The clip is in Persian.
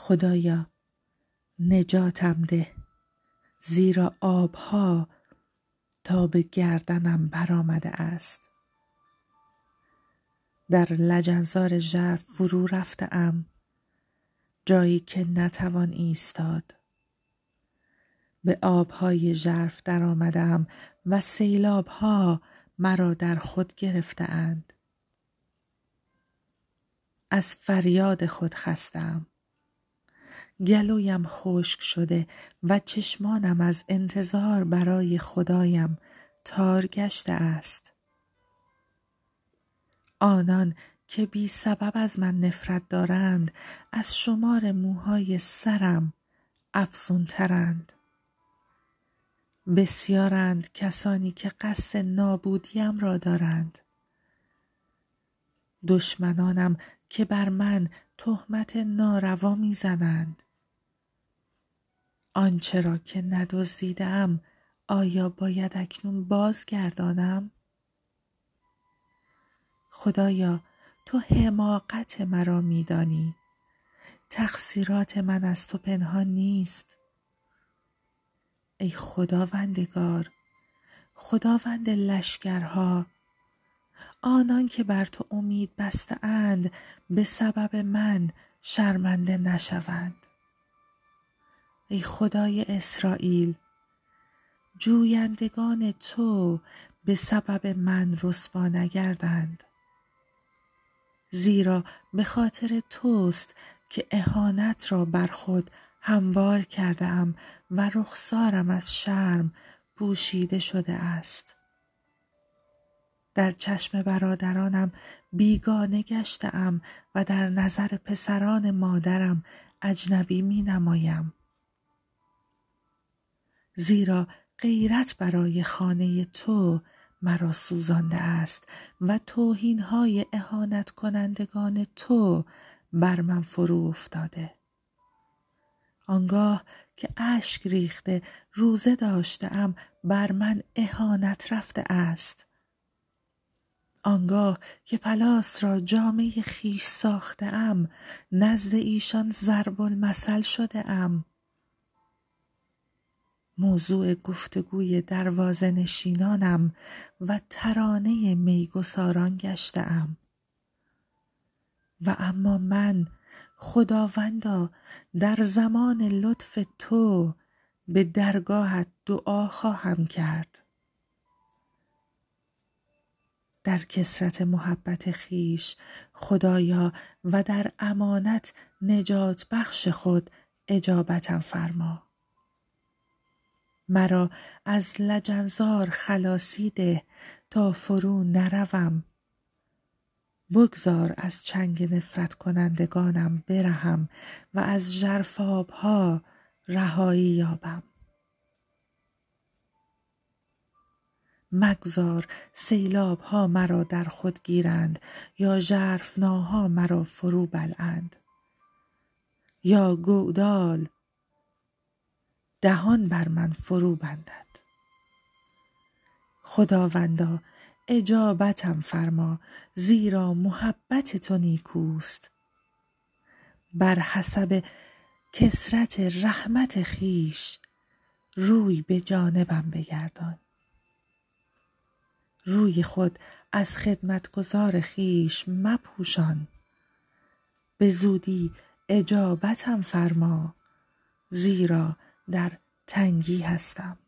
خدایا نجاتم ده. زیرا آبها تا به گردنم برآمده است. در لجنزار ژرف فرو رفتم جایی که نتوان ایستاد. به آبهای ژرف درآمدم و سیلابها مرا در خود گرفتهاند. از فریاد خود خستم. گلویم خشک شده و چشمانم از انتظار برای خدایم تار گشته است. آنان که بی سبب از من نفرت دارند از شمار موهای سرم افزونترند بسیارند کسانی که قصد نابودیم را دارند. دشمنانم که بر من تهمت ناروا می‌زنند. آنچه را که ندزدیدم آیا باید اکنون بازگردانم؟ خدایا تو حماقت مرا میدانی. تقصیرات من از تو پنهان نیست. ای خداوندگار خداوند لشکرها آنان که بر تو امید بسته اند به سبب من شرمنده نشوند. ای خدای اسرائیل جویندگان تو به سبب من رسوا نگردند زیرا به خاطر توست که اهانت را بر خود هموار کرده و رخسارم از شرم پوشیده شده است در چشم برادرانم بیگانه گشتم و در نظر پسران مادرم اجنبی می نمایم. زیرا غیرت برای خانه تو مرا سوزانده است و توهین های اهانت کنندگان تو بر من فرو افتاده. آنگاه که اشک ریخته روزه داشتم بر من اهانت رفته است. آنگاه که پلاس را جامعه خیش ساخته ام نزد ایشان ضرب المثل شده ام موضوع گفتگوی دروازه نشینانم و ترانه میگساران گشتم و اما من خداوندا در زمان لطف تو به درگاهت دعا خواهم کرد. در کسرت محبت خیش خدایا و در امانت نجات بخش خود اجابتم فرما. مرا از لجنزار خلاصی ده تا فرو نروم. بگذار از چنگ نفرت کنندگانم برهم و از ژرفابها رهایی یابم. مگذار سیلاب ها مرا در خود گیرند یا ژرفناها مرا فرو بلند یا گودال دهان بر من فرو بندد. خداوندا اجابتم فرما زیرا محبت تو نیکوست. بر حسب کسرت رحمت خیش روی به جانبم بگردان. روی خود از خدمتگزار خیش مپوشان. به زودی اجابتم فرما زیرا در تنگی هستم.